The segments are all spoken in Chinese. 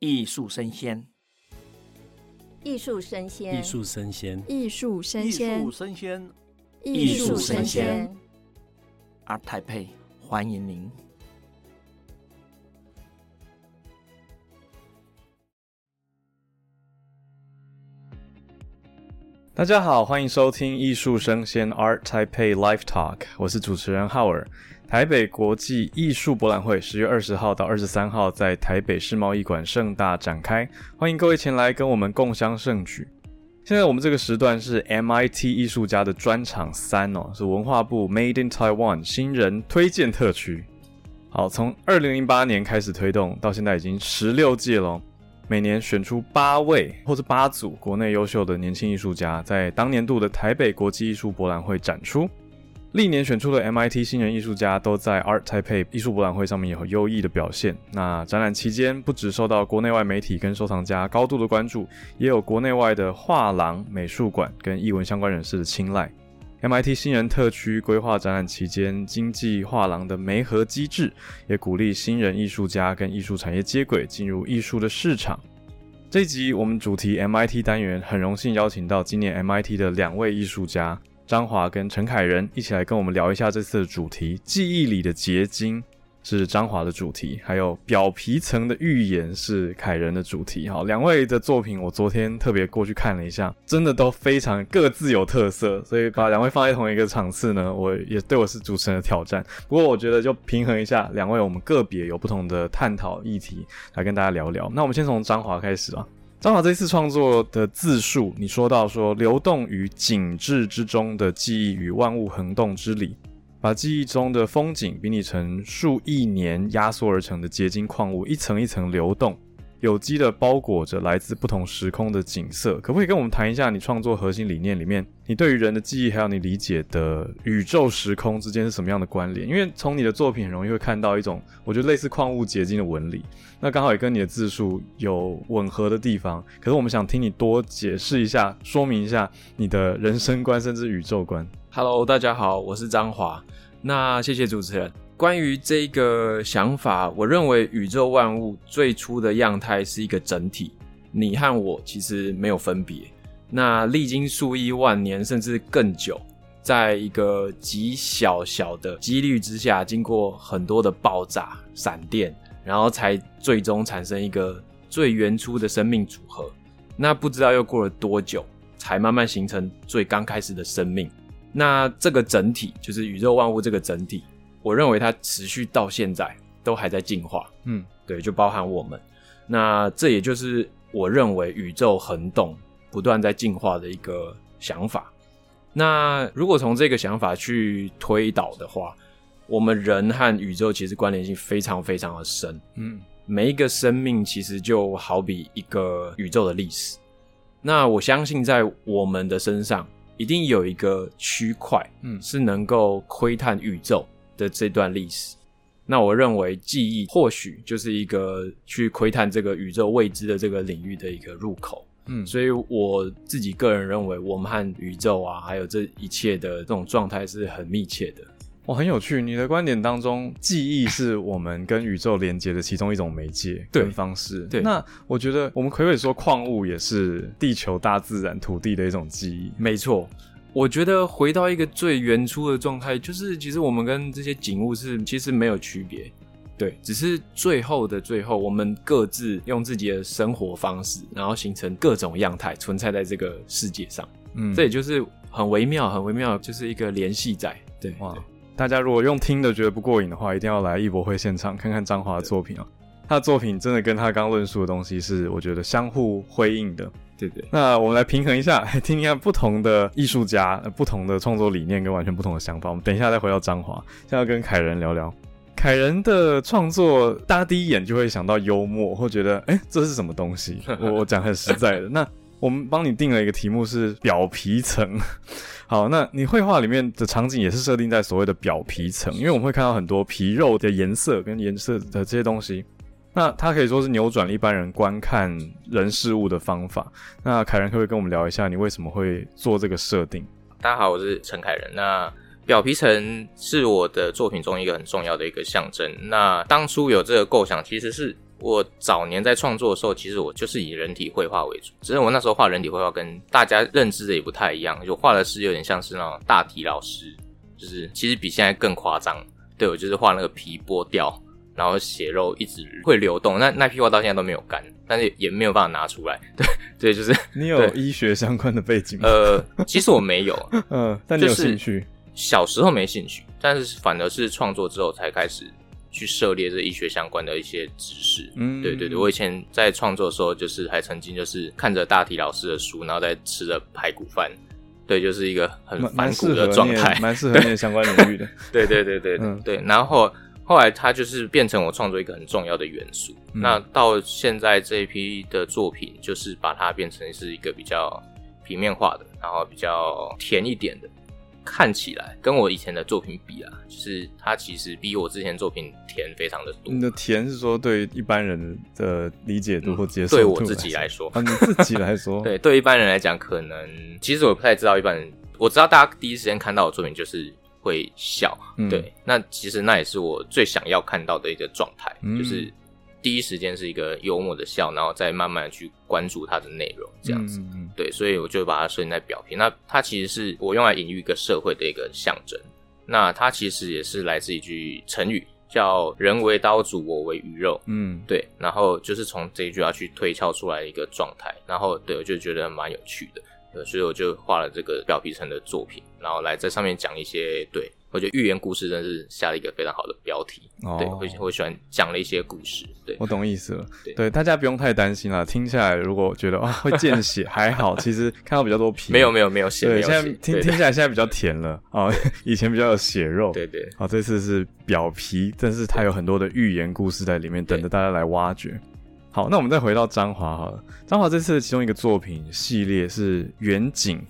艺术生鲜，艺术生鲜，艺术生鲜，艺术生鲜，艺术生鲜，艺术生鲜。ART TAIPEI，欢迎您。大家好，欢迎收听艺术生鲜 ART TAIPEI Live Talk，我是主持人浩尔。台北国际艺术博览会十月二十号到二十三号在台北世贸艺馆盛大展开，欢迎各位前来跟我们共襄盛举。现在我们这个时段是 MIT 艺术家的专场三哦，是文化部 Made in Taiwan 新人推荐特区。好，从二零零八年开始推动，到现在已经十六届了，每年选出八位或者八组国内优秀的年轻艺术家，在当年度的台北国际艺术博览会展出。历年选出的 MIT 新人艺术家都在 ART TAIPEI 艺术博览会上面有优异的表现。那展览期间，不只受到国内外媒体跟收藏家高度的关注，也有国内外的画廊、美术馆跟艺文相关人士的青睐。MIT 新人特区规划展览期间经济画廊的媒合机制，也鼓励新人艺术家跟艺术产业接轨，进入艺术的市场。这一集我们主题 MIT 单元，很荣幸邀请到今年 MIT 的两位艺术家。张华跟陈凯仁一起来跟我们聊一下这次的主题——记忆里的结晶，是张华的主题；还有表皮层的预言是凯仁的主题。好，两位的作品我昨天特别过去看了一下，真的都非常各自有特色，所以把两位放在同一个场次呢，我也对我是主持人的挑战。不过我觉得就平衡一下，两位我们个别有不同的探讨议题来跟大家聊聊。那我们先从张华开始啊。张华这次创作的自述，你说到说流动于景致之中的记忆与万物恒动之理，把记忆中的风景比拟成数亿年压缩而成的结晶矿物，一层一层流动。有机的包裹着来自不同时空的景色，可不可以跟我们谈一下你创作核心理念里面，你对于人的记忆还有你理解的宇宙时空之间是什么样的关联？因为从你的作品很容易会看到一种，我觉得类似矿物结晶的纹理，那刚好也跟你的字数有吻合的地方。可是我们想听你多解释一下，说明一下你的人生观甚至宇宙观。Hello，大家好，我是张华。那谢谢主持人。关于这个想法，我认为宇宙万物最初的样态是一个整体，你和我其实没有分别。那历经数亿万年甚至更久，在一个极小小的几率之下，经过很多的爆炸、闪电，然后才最终产生一个最原初的生命组合。那不知道又过了多久，才慢慢形成最刚开始的生命。那这个整体就是宇宙万物这个整体。我认为它持续到现在都还在进化，嗯，对，就包含我们。那这也就是我认为宇宙恒动不断在进化的一个想法。那如果从这个想法去推导的话，我们人和宇宙其实关联性非常非常的深，嗯，每一个生命其实就好比一个宇宙的历史。那我相信在我们的身上一定有一个区块，嗯，是能够窥探宇宙的这段历史，那我认为记忆或许就是一个去窥探这个宇宙未知的这个领域的一个入口。嗯，所以我自己个人认为，我们和宇宙啊，还有这一切的这种状态是很密切的。哇，很有趣！你的观点当中，记忆是我们跟宇宙连接的其中一种媒介跟方式。对，那我觉得我们可以说，矿物也是地球、大自然、土地的一种记忆？没错。我觉得回到一个最原初的状态，就是其实我们跟这些景物是其实没有区别，对，只是最后的最后，我们各自用自己的生活方式，然后形成各种样态，存在在这个世界上。嗯，这也就是很微妙、很微妙，就是一个联系在。对，哇，大家如果用听的觉得不过瘾的话，一定要来艺博会现场看看张华的作品啊。他的作品真的跟他刚论述的东西是，我觉得相互辉映的。对对，那我们来平衡一下，听听看不同的艺术家、不同的创作理念跟完全不同的想法。我们等一下再回到张华，现在要跟凯仁聊聊。凯仁的创作，大家第一眼就会想到幽默，或觉得哎、欸，这是什么东西？我我讲很实在的。那我们帮你定了一个题目是表皮层。好，那你绘画里面的场景也是设定在所谓的表皮层，因为我们会看到很多皮肉的颜色跟颜色的这些东西。那它可以说是扭转了一般人观看人事物的方法。那凯仁可不可以跟我们聊一下，你为什么会做这个设定？大家好，我是陈凯仁。那表皮层是我的作品中一个很重要的一个象征。那当初有这个构想，其实是我早年在创作的时候，其实我就是以人体绘画为主，只是我那时候画人体绘画跟大家认知的也不太一样，就画的是有点像是那种大体老师，就是其实比现在更夸张。对，我就是画那个皮剥掉，然后血肉一直会流动，那那批画到现在都没有干，但是也没有办法拿出来。对，对，就是 你有医学相关的背景吗？呃，其实我没有，嗯，但你有兴趣。小时候没兴趣，但是反而是创作之后才开始。去涉猎这医学相关的一些知识，嗯，对对对，我以前在创作的时候，就是还曾经就是看着大体老师的书，然后再吃着排骨饭，对，就是一个很反骨的状态，蛮适合念相关领域的，对对对对对、嗯、对。然后后来它就是变成我创作一个很重要的元素。嗯、那到现在这一批的作品，就是把它变成是一个比较平面化的，然后比较甜一点的。看起来跟我以前的作品比啊，就是它其实比我之前作品甜非常的多。你的甜是说对一般人的理解度或接受度？对我自己来说，啊，你自己来说，对，对一般人来讲，可能其实我不太知道一般人。我知道大家第一时间看到我作品就是会笑，嗯、对，那其实那也是我最想要看到的一个状态，嗯、就是。第一时间是一个幽默的笑，然后再慢慢去关注它的内容，这样子，嗯、对，所以我就把它设定在表皮。那它其实是我用来隐喻一个社会的一个象征。那它其实也是来自一句成语，叫“人为刀俎，我为鱼肉”。嗯，对。然后就是从这一句话去推敲出来一个状态。然后，对，我就觉得蛮有趣的。所以我就画了这个表皮层的作品，然后来在上面讲一些对。我觉得寓言故事真的是下了一个非常好的标题，哦、对，我我喜欢讲了一些故事，对，我懂意思了，对，对，大家不用太担心啦，听下来如果觉得啊会见血还好，其实看到比较多皮，没有没有没有血，对，现在听听起来现在比较甜了哦，以前比较有血肉，对，对对，好，这次是表皮，但是它有很多的寓言故事在里面，等着大家来挖掘。好，那我们再回到张华好了，张华这次的其中一个作品系列是远景，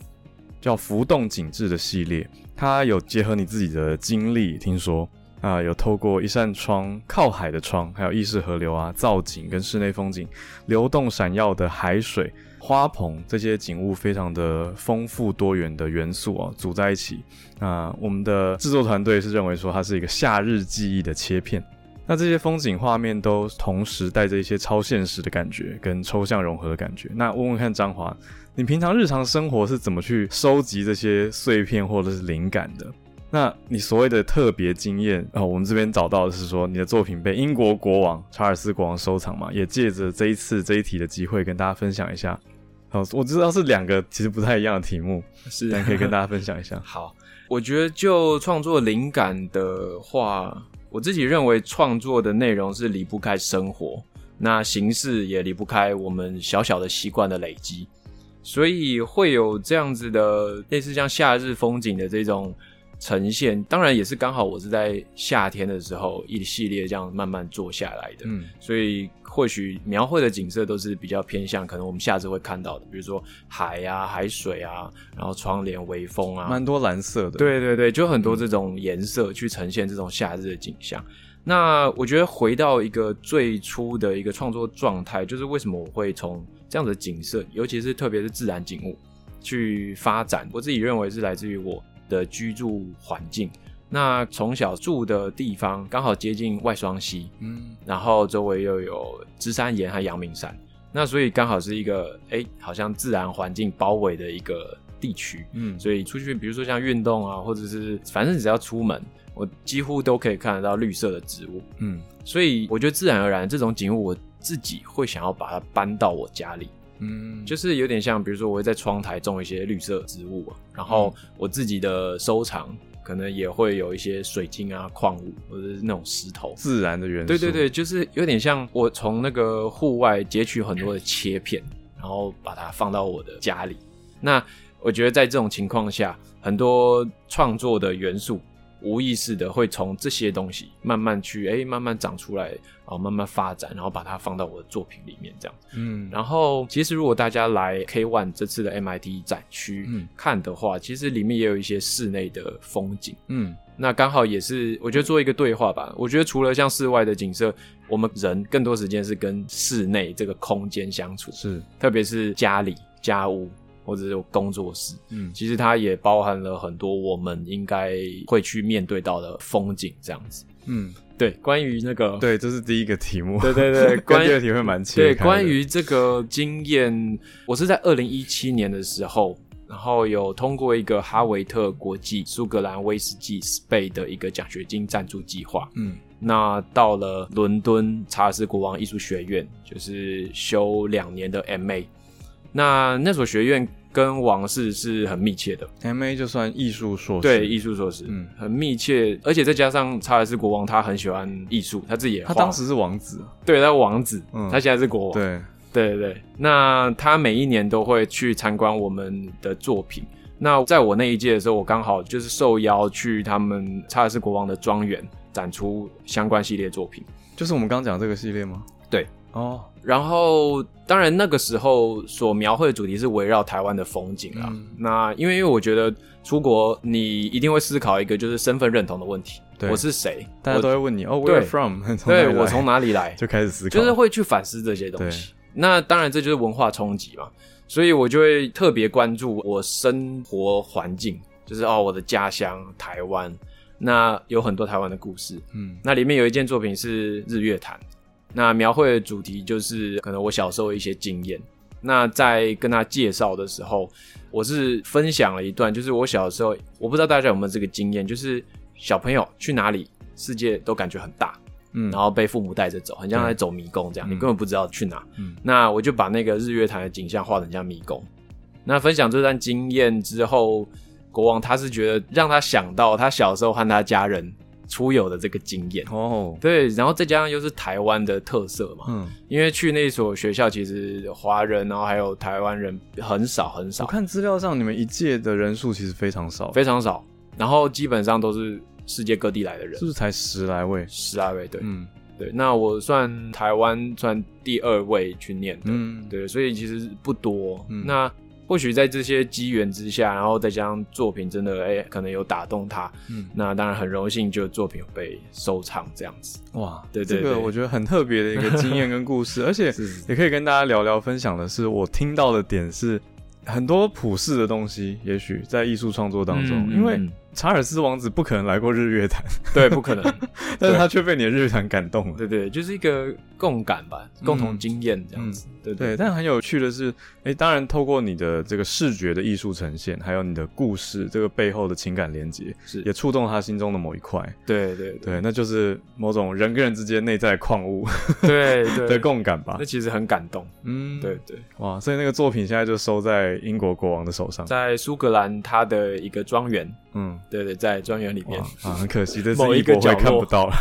叫浮动景致的系列。它有结合你自己的经历，听说啊、有透过一扇窗靠海的窗，还有意式河流啊、造景跟室内风景、流动闪耀的海水、花棚这些景物，非常的丰富多元的元素啊，组在一起。那、我们的制作团队是认为说它是一个夏日记忆的切片。那这些风景画面都同时带着一些超现实的感觉，跟抽象融合的感觉。那问问看张华。你平常日常生活是怎么去收集这些碎片或者是灵感的？那你所谓的特别经验啊、哦，我们这边找到的是说你的作品被英国国王查尔斯国王收藏嘛，也借着这一次这一题的机会跟大家分享一下。好，我知道是两个其实不太一样的题目，是，但可以跟大家分享一下。好，我觉得就创作灵感的话，我自己认为创作的内容是离不开生活，那形式也离不开我们小小的习惯的累积。所以会有这样子的类似像夏日风景的这种呈现，当然也是刚好我是在夏天的时候一系列这样慢慢做下来的。嗯，所以或许描绘的景色都是比较偏向可能我们下次会看到的，比如说海啊、海水啊，然后窗帘、微风啊，蛮多蓝色的。对对对，就很多这种颜色去呈现这种夏日的景象。那我觉得回到一个最初的一个创作状态，就是为什么我会从这样的景色，尤其是特别是自然景物去发展。我自己认为是来自于我的居住环境。那从小住的地方刚好接近外双溪，嗯，然后周围又有芝山岩和阳明山，那所以刚好是一个哎、欸，好像自然环境包围的一个地区，嗯，所以出去比如说像运动啊，或者是反正只要出门。我几乎都可以看得到绿色的植物，嗯，所以我觉得自然而然这种景物，我自己会想要把它搬到我家里，嗯，就是有点像，比如说我会在窗台种一些绿色植物，然后我自己的收藏可能也会有一些水晶啊、矿物或者是那种石头，自然的元素，对对对，就是有点像我从那个户外截取很多的切片，然后把它放到我的家里。那我觉得在这种情况下，很多创作的元素。无意识的会从这些东西慢慢去，哎、欸，慢慢长出来，然后慢慢发展，然后把它放到我的作品里面，这样。嗯，然后其实如果大家来 K One 这次的 MIT 展区看的话，嗯、其实里面也有一些室内的风景。嗯，那刚好也是我觉得做一个对话吧。我觉得除了像室外的景色，我们人更多时间是跟室内这个空间相处，是，特别是家里家屋。或者是工作室，嗯，其实它也包含了很多我们应该会去面对到的风景，这样子，嗯，对，关于那个，对，这是第一个题目。对对对，关于第二题会蛮切对，关于这个经验，我是在二零一七年的时候，然后有通过一个哈维特国际苏格兰威士忌 SPEI 的一个奖学金赞助计划。嗯，那到了伦敦查尔斯国王艺术学院，就是修两年的 MA。那那所学院跟王室是很密切的，MA 就算艺术硕士，对，艺术硕士，嗯，很密切，而且再加上查尔斯国王他很喜欢艺术，他自己也，他当时是王子，对，他王子，嗯，他现在是国王，对，对对对，那他每一年都会去参观我们的作品，那在我那一届的时候，我刚好就是受邀去他们查尔斯国王的庄园展出相关系列作品，就是我们刚讲这个系列吗？对。哦，然后当然那个时候所描绘的主题是围绕台湾的风景啊。嗯、那因为因为我觉得出国你一定会思考一个就是身份认同的问题，我是谁？大家都会问你哦，Where from？对，我从哪里来？就开始思考，就是会去反思这些东西。那当然这就是文化冲击嘛，所以我就会特别关注我生活环境，就是哦我的家乡台湾，那有很多台湾的故事。嗯，那里面有一件作品是日月潭。那描绘的主题就是可能我小时候一些经验。那在跟他介绍的时候，我是分享了一段，就是我小时候，我不知道大家有没有这个经验，就是小朋友去哪里，世界都感觉很大，嗯，然后被父母带着走，很像在走迷宫这样，嗯、你根本不知道去哪。嗯，那我就把那个日月潭的景象画的很像迷宫。那分享这段经验之后，国王他是觉得让他想到他小时候和他家人。出游的这个经验哦，对，然后再加上又是台湾的特色嘛，嗯，因为去那所学校其实华人，然后还有台湾人很少很少。我看资料上你们一届的人数其实非常少，非常少，然后基本上都是世界各地来的人，是不是才十来位？十来位，对，嗯，对。那我算台湾算第二位去念的，嗯，对，所以其实不多。嗯，那。或许在这些机缘之下，然后再加上作品真的哎、欸，可能有打动他，嗯，那当然很荣幸，就作品被收藏这样子。哇，对对对，这个我觉得很特别的一个经验跟故事，而且也可以跟大家聊聊分享的是，我听到的点是很多普世的东西，也许在艺术创作当中，嗯、因为。查尔斯王子不可能来过日月潭，对，不可能。但是他却被你的日月潭感动了，对对，就是一个共感吧，共同经验这样子，嗯、对对，对。但很有趣的是，哎，当然透过你的这个视觉的艺术呈现，还有你的故事这个背后的情感连接，是也触动他心中的某一块，对对对，对，那就是某种人跟人之间内在矿物，对对 的共感吧。那其实很感动，嗯，对对。哇，所以那个作品现在就收在英国国王的手上，在苏格兰他的一个庄园。嗯，对对，在庄园里面啊，很可惜，这是一个角落看不到了。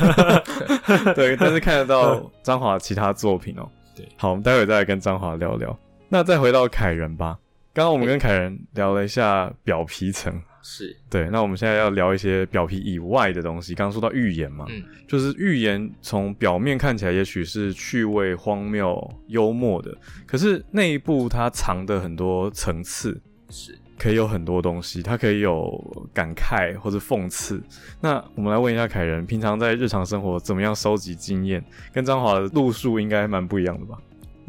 对，但是看得到张华其他作品哦。对，好，我们待会再来跟张华聊聊。那再回到凯人吧。刚刚我们跟凯人聊了一下表皮层，是对。那我们现在要聊一些表皮以外的东西。刚刚说到预言嘛，嗯，就是预言从表面看起来也许是趣味、荒谬、幽默的，可是内部它藏的很多层次是。可以有很多东西，它可以有感慨或者讽刺。那我们来问一下凯仁，平常在日常生活怎么样收集经验？跟张华的路数应该蛮不一样的吧？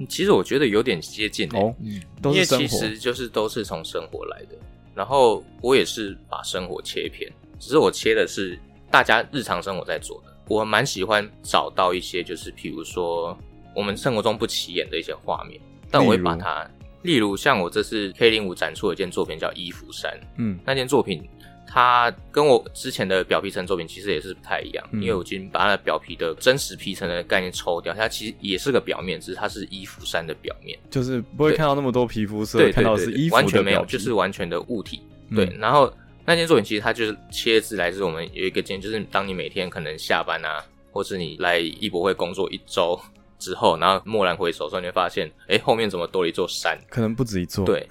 其实我觉得有点接近哦，嗯，都是其实就是都是从生活来的。然后我也是把生活切片，只是我切的是大家日常生活在做的。我蛮喜欢找到一些，就是譬如说我们生活中不起眼的一些画面，但我会把它。例如像我这次 K 零五展出的一件作品叫衣服衫，嗯，那件作品它跟我之前的表皮层作品其实也是不太一样，嗯、因为我已经把它的表皮的真实皮层的概念抽掉，它其实也是个表面，只是它是衣服衫的表面，就是不会看到那么多皮肤色，对，看到是衣服的，完全没有，就是完全的物体，嗯、对。然后那件作品其实它就是切字来自我们有一个经验，就是当你每天可能下班啊，或是你来艺博会工作一周。之后，然后蓦然回首的时候，你会发现，哎，后面怎么多了一座山？可能不止一座。对，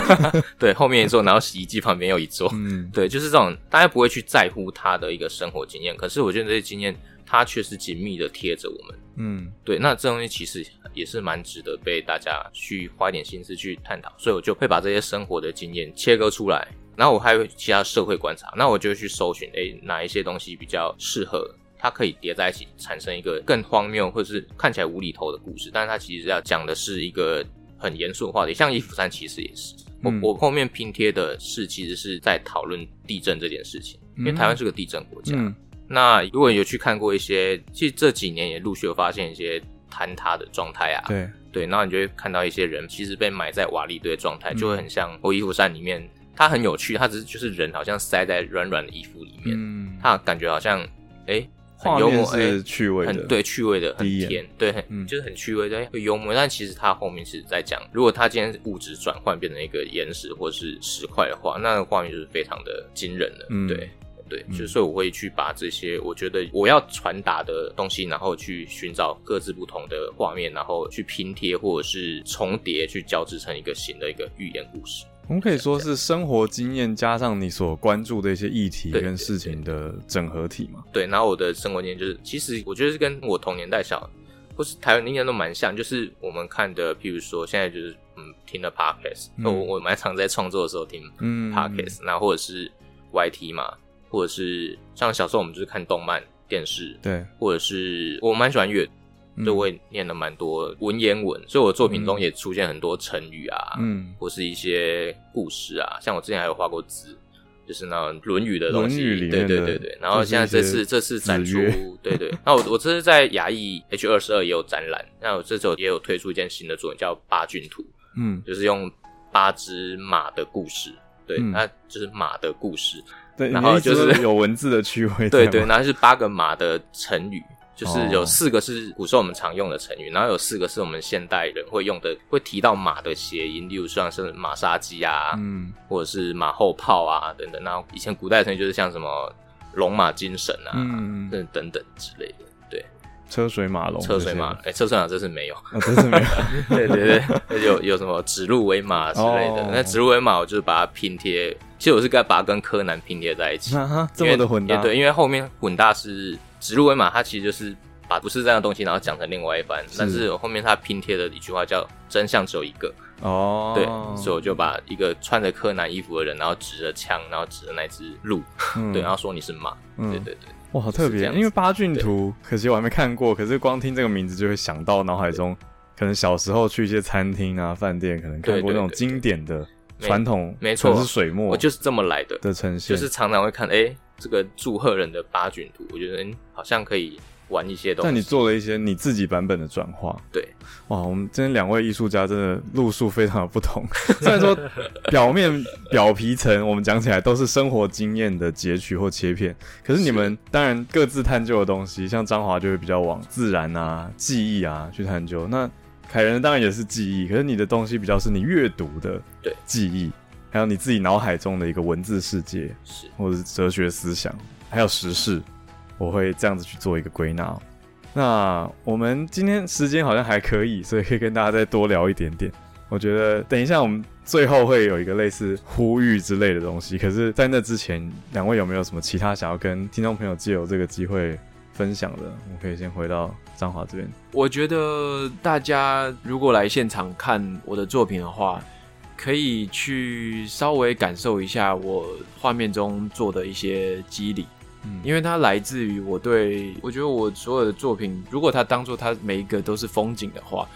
对，后面一座，然后洗衣机旁边又一座。嗯，对，就是这种，大家不会去在乎他的一个生活经验，可是我觉得这些经验，它却是紧密的贴着我们。嗯，对，那这东西其实也是蛮值得被大家去花一点心思去探讨，所以我就会把这些生活的经验切割出来，然后我还有其他社会观察，那我就去搜寻，哎，哪一些东西比较适合。它可以叠在一起，产生一个更荒谬或者是看起来无厘头的故事，但是它其实要讲的是一个很严肃的话题。像衣服衫其实也是，嗯、我我后面拼贴的是其实是在讨论地震这件事情，因为台湾是个地震国家。嗯、那如果有去看过一些，其实这几年也陆续有发现一些坍塌的状态啊。对对，然后你就会看到一些人其实被埋在瓦砾堆的状态，就会很像《我衣服山》里面，它很有趣，它只是就是人好像塞在软软的衣服里面，嗯，它感觉好像哎。很幽默，是趣味的，很对，趣味的，很甜，对，很、嗯、就是很趣味的，很幽默。但其实它后面是在讲，如果它今天物质转换变成一个岩石或是石块的话，那个画面就是非常的惊人的。嗯、对对，就所以我会去把这些我觉得我要传达的东西，然后去寻找各自不同的画面，然后去拼贴或者是重叠，去交织成一个新的一个寓言故事。我们可以说是生活经验加上你所关注的一些议题跟事情的整合体嘛？对，然后我的生活经验就是，其实我觉得是跟我同年代小，或是台湾应该都蛮像，就是我们看的，譬如说现在就是嗯听的 podcast，嗯，我我蛮常在创作的时候听嗯 podcast，那或者是 YT 嘛，或者是像小时候我们就是看动漫电视，对，或者是我蛮喜欢阅读。就会念了蛮多文言文，所以我作品中也出现很多成语啊，嗯，或是一些故事啊。像我之前还有画过字，就是那种《论语》的东西，对对对对。然后现在这次这次展出，对对。那我我这次在牙艺 H 二十二也有展览，那我这次也有推出一件新的作品，叫《八骏图》，嗯，就是用八只马的故事，对，那就是马的故事，对，然后就是有文字的趣味，对对，然后是八个马的成语。就是有四个是古时候我们常用的成语，然后有四个是我们现代人会用的，会提到马的谐音，例如像是马杀鸡啊，嗯，或者是马后炮啊等等。然后以前古代成语就是像什么龙马精神啊，嗯，等等等之类的。对，车水马龙，车水马，哎、欸，车水马这是没有，哦、这是没有。对对对，有有什么指鹿为马之类的。哦、那指鹿为马，我就是把它拼贴，其实我是该把它跟柯南拼贴在一起。啊、这么的混搭，对，因为后面混搭是。指鹿为马，它其实就是把不是这样的东西，然后讲成另外一番。是，但是后面它拼贴的一句话叫“真相只有一个”。哦，对，所以我就把一个穿着柯南衣服的人，然后指着枪，然后指着那只鹿，嗯、对，然后说你是马。嗯、对对对，哇，好特别！因为八骏图，可惜我还没看过。可是光听这个名字，就会想到脑海中，可能小时候去一些餐厅啊、饭店，可能看过那种经典的传统，没错，是水墨，我就是这么来的的呈现，就是常常会看，哎、欸。这个祝贺人的八骏图，我觉得好像可以玩一些东西。但你做了一些你自己版本的转化，对，哇，我们今天两位艺术家真的路数非常的不同。虽然说表面表皮层我们讲起来都是生活经验的截取或切片，可是你们当然各自探究的东西，像张华就会比较往自然啊、记忆啊去探究。那凯仁当然也是记忆，可是你的东西比较是你阅读的对记忆。还有你自己脑海中的一个文字世界，是或者是哲学思想，还有时事，我会这样子去做一个归纳。那我们今天时间好像还可以，所以可以跟大家再多聊一点点。我觉得等一下我们最后会有一个类似呼吁之类的东西，可是，在那之前，两位有没有什么其他想要跟听众朋友借由这个机会分享的？我可以先回到张华这边。我觉得大家如果来现场看我的作品的话，可以去稍微感受一下我画面中做的一些肌理，嗯，因为它来自于我对，我觉得我所有的作品，如果它当做它每一个都是风景的话，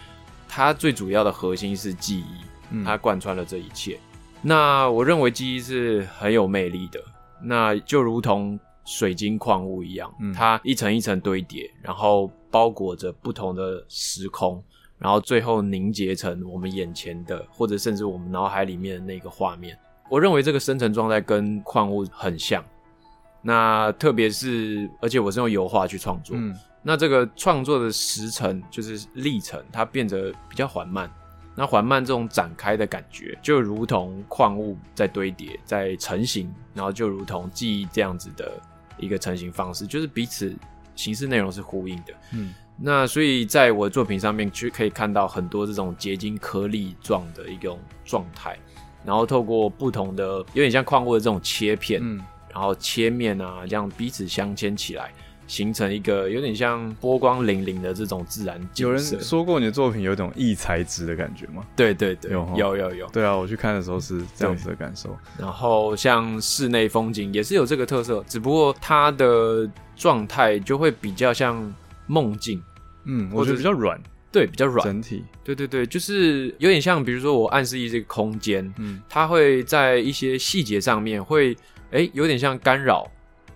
它最主要的核心是记忆，嗯。它贯穿了这一切。嗯，那我认为记忆是很有魅力的，那就如同水晶矿物一样，它一层一层堆叠，然后包裹着不同的时空。然后最后凝结成我们眼前的，或者甚至我们脑海里面的那个画面。我认为这个生成状态跟矿物很像。那特别是，而且我是用油画去创作，嗯，那这个创作的时程就是历程，它变得比较缓慢。那缓慢这种展开的感觉，就如同矿物在堆叠、在成型，然后就如同记忆这样子的一个成型方式，就是彼此形式内容是呼应的，嗯。那所以，在我的作品上面，去可以看到很多这种结晶颗粒状的一种状态，然后透过不同的，有点像矿物的这种切片，嗯，然后切面啊，这样彼此相牵起来，形成一个有点像波光粼粼的这种自然。有人说过你的作品有一种异材质的感觉吗？对对对，有有有有。对啊，我去看的时候是这样子的感受。然后像室内风景也是有这个特色，只不过它的状态就会比较像。梦境，嗯，我觉得比较软，对，比较软，整体，对对对，就是有点像，比如说我暗示一这个空间，嗯，它会在一些细节上面会，哎、欸，有点像干扰，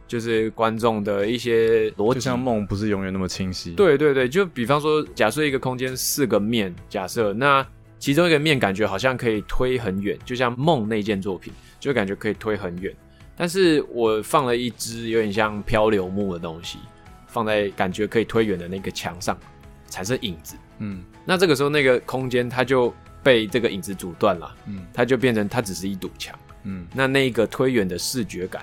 就是观众的一些逻辑，就像梦不是永远那么清晰。对对对，就比方说，假设一个空间四个面，假设那其中一个面感觉好像可以推很远，就像梦那件作品，就感觉可以推很远。但是我放了一只有点像漂流木的东西，放在感觉可以推远的那个墙上，产生影子。嗯，那这个时候那个空间它就被这个影子阻断了。嗯，它就变成它只是一堵墙。嗯，那那个推远的视觉感。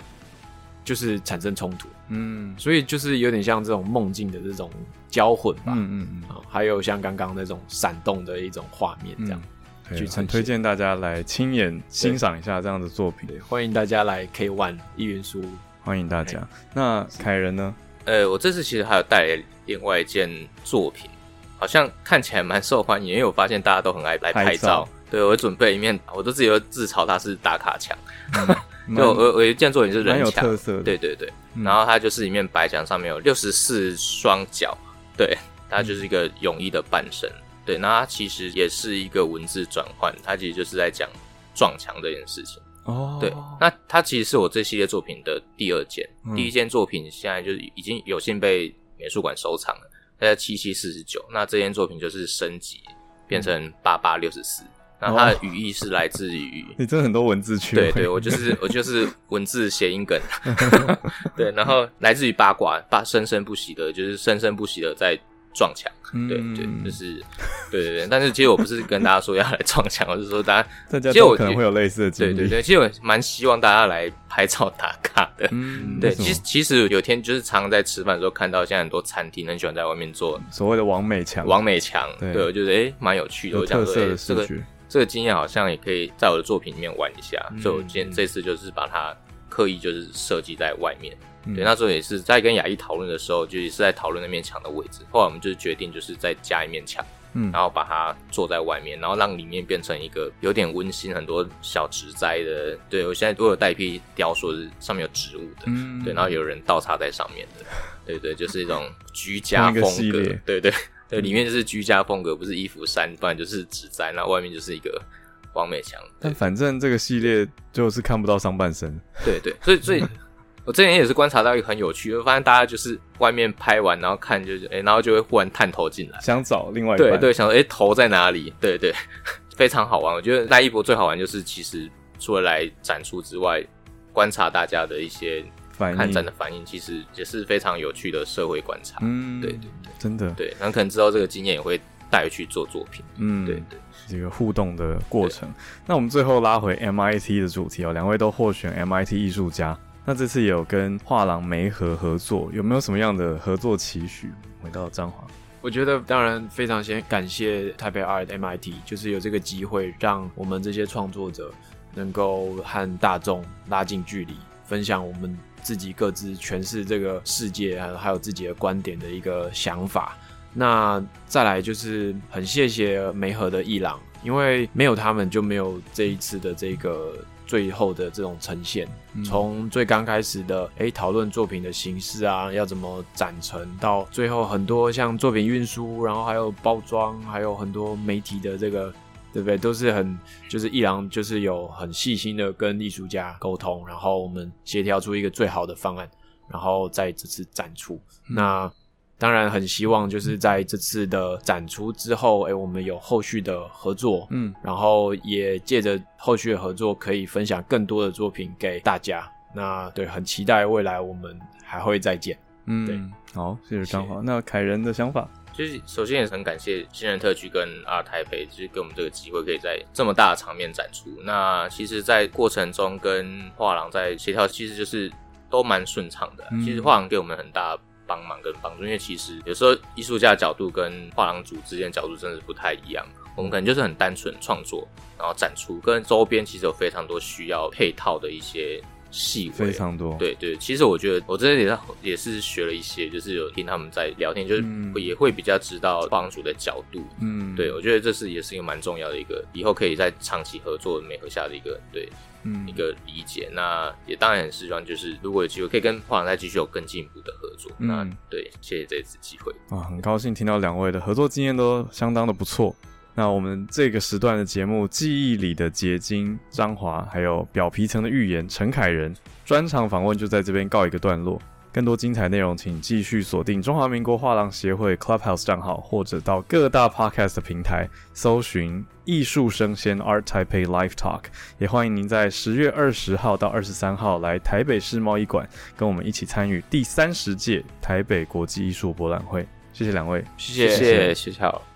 就是产生冲突，嗯，所以就是有点像这种梦境的这种交混吧，嗯嗯嗯，还有像刚刚那种闪动的一种画面这样，嗯、很推荐大家来亲眼欣赏一下这样的作品，欢迎大家来 K One 一元书屋，欢迎大家。那凯人呢？呃，我这次其实还有带来另外一件作品，好像看起来蛮受欢迎，因为我发现大家都很爱来拍照，拍照对，我准备一面，我都自己都自嘲它是打卡墙。嗯 就我我一件作品是人墙，对对对，嗯、然后它就是一面白墙上面有六十四双脚，对，它就是一个泳衣的半身，对，那它其实也是一个文字转换，它其实就是在讲撞墙这件事情。哦，对，那它其实是我这系列作品的第二件，嗯、第一件作品现在就是已经有幸被美术馆收藏了，它在七七四十九，那这件作品就是升级变成八八六十四。然后它的语义是来自于你真的很多文字区，对对，我就是 我就是文字谐音梗，对，然后来自于八卦，八生生不息的，就是生生不息的在撞墙，对对，就是对对对。但是其实我不是跟大家说要来撞墙，我是说大家，其实我可能会有类似的经历，对对对。其实我蛮希望大家来拍照打卡的，嗯，对。其实其实有天就是常常在吃饭的时候看到，现在很多餐厅很喜欢在外面做所谓的王美墙，王美墙，对，我觉得哎蛮有趣的，有特色的视觉。这个经验好像也可以在我的作品里面玩一下，嗯、所以我今天这次就是把它刻意就是设计在外面。嗯、对，那时候也是在跟雅一讨论的时候，就也是在讨论那面墙的位置。后来我们就是决定就是再加一面墙，嗯，然后把它做在外面，然后让里面变成一个有点温馨、很多小植栽的。对，我现在都有带一批雕塑，是上面有植物的，嗯，对，然后有人倒插在上面的，对对，就是一种居 家风格，对对。对，里面就是居家风格，不是衣服衫，不然就是植栽，然后外面就是一个网美墙。但反正这个系列就是看不到上半身。对对，所以所以，我之前也是观察到一个很有趣，我发现大家就是外面拍完，然后看就是哎，然后就会忽然探头进来，想找另外一半。对对，想说哎，头在哪里？对对，非常好玩。我觉得赖一博最好玩就是，其实除了来展出之外，观察大家的一些。看展的反应其实也是非常有趣的社会观察，嗯，对对对，真的，对，然后可能之后这个经验也会带去做作品，嗯，对对，这个互动的过程。那我们最后拉回 MIT 的主题哦，两位都获选 MIT 艺术家，那这次有跟画廊梅和合作，有没有什么样的合作期许？回到张华，我觉得当然非常先感谢台北 Art MIT，就是有这个机会让我们这些创作者能够和大众拉近距离，分享我们。自己各自诠释这个世界，还有还有自己的观点的一个想法。那再来就是很谢谢梅和的艺廊，因为没有他们就没有这一次的这个最后的这种呈现。从、嗯、最刚开始的诶讨论作品的形式啊，要怎么展成，到最后很多像作品运输，然后还有包装，还有很多媒体的这个。对不对？都是很就是一郎，就是有很细心的跟艺术家沟通，然后我们协调出一个最好的方案，然后在这次展出。嗯、那当然很希望就是在这次的展出之后，哎，我们有后续的合作，嗯，然后也借着后续的合作，可以分享更多的作品给大家。那对，很期待未来我们还会再见。嗯，对，好，谢谢张华。那凯人的想法？就是首先也很感谢新人特区跟 ART TAIPEI，就是给我们这个机会，可以在这么大的场面展出。那其实，在过程中跟画廊在协调，其实就是都蛮顺畅的。嗯、其实画廊给我们很大帮忙跟帮助，因为其实有时候艺术家的角度跟画廊主之间角度真的是不太一样。我们可能就是很单纯创作，然后展出，跟周边其实有非常多需要配套的一些。细非常多，对对，其实我觉得我这里也是也是学了一些，就是有听他们在聊天，就是也会比较知道画廊主的角度，嗯，对，我觉得这是也是一个蛮重要的一个，以后可以在长期合作美合下的一个对，嗯，一个理解。那也当然很希望，就是如果有机会可以跟画廊再继续有更进一步的合作，那对，谢谢这次机会。啊，很高兴听到两位的合作经验都相当的不错。那我们这个时段的节目《记忆里的结晶》张华，还有表皮层的预言陈凯仁专场访问就在这边告一个段落。更多精彩内容，请继续锁定中华民国画廊协会 Clubhouse 账号，或者到各大 Podcast 平台搜寻“艺术声鲜 Art Taipei Live Talk”。也欢迎您在十月二十号到二十三号来台北世贸易馆，跟我们一起参与第三十届台北国际艺术博览会。谢谢两位，谢谢谢谢，谢谢。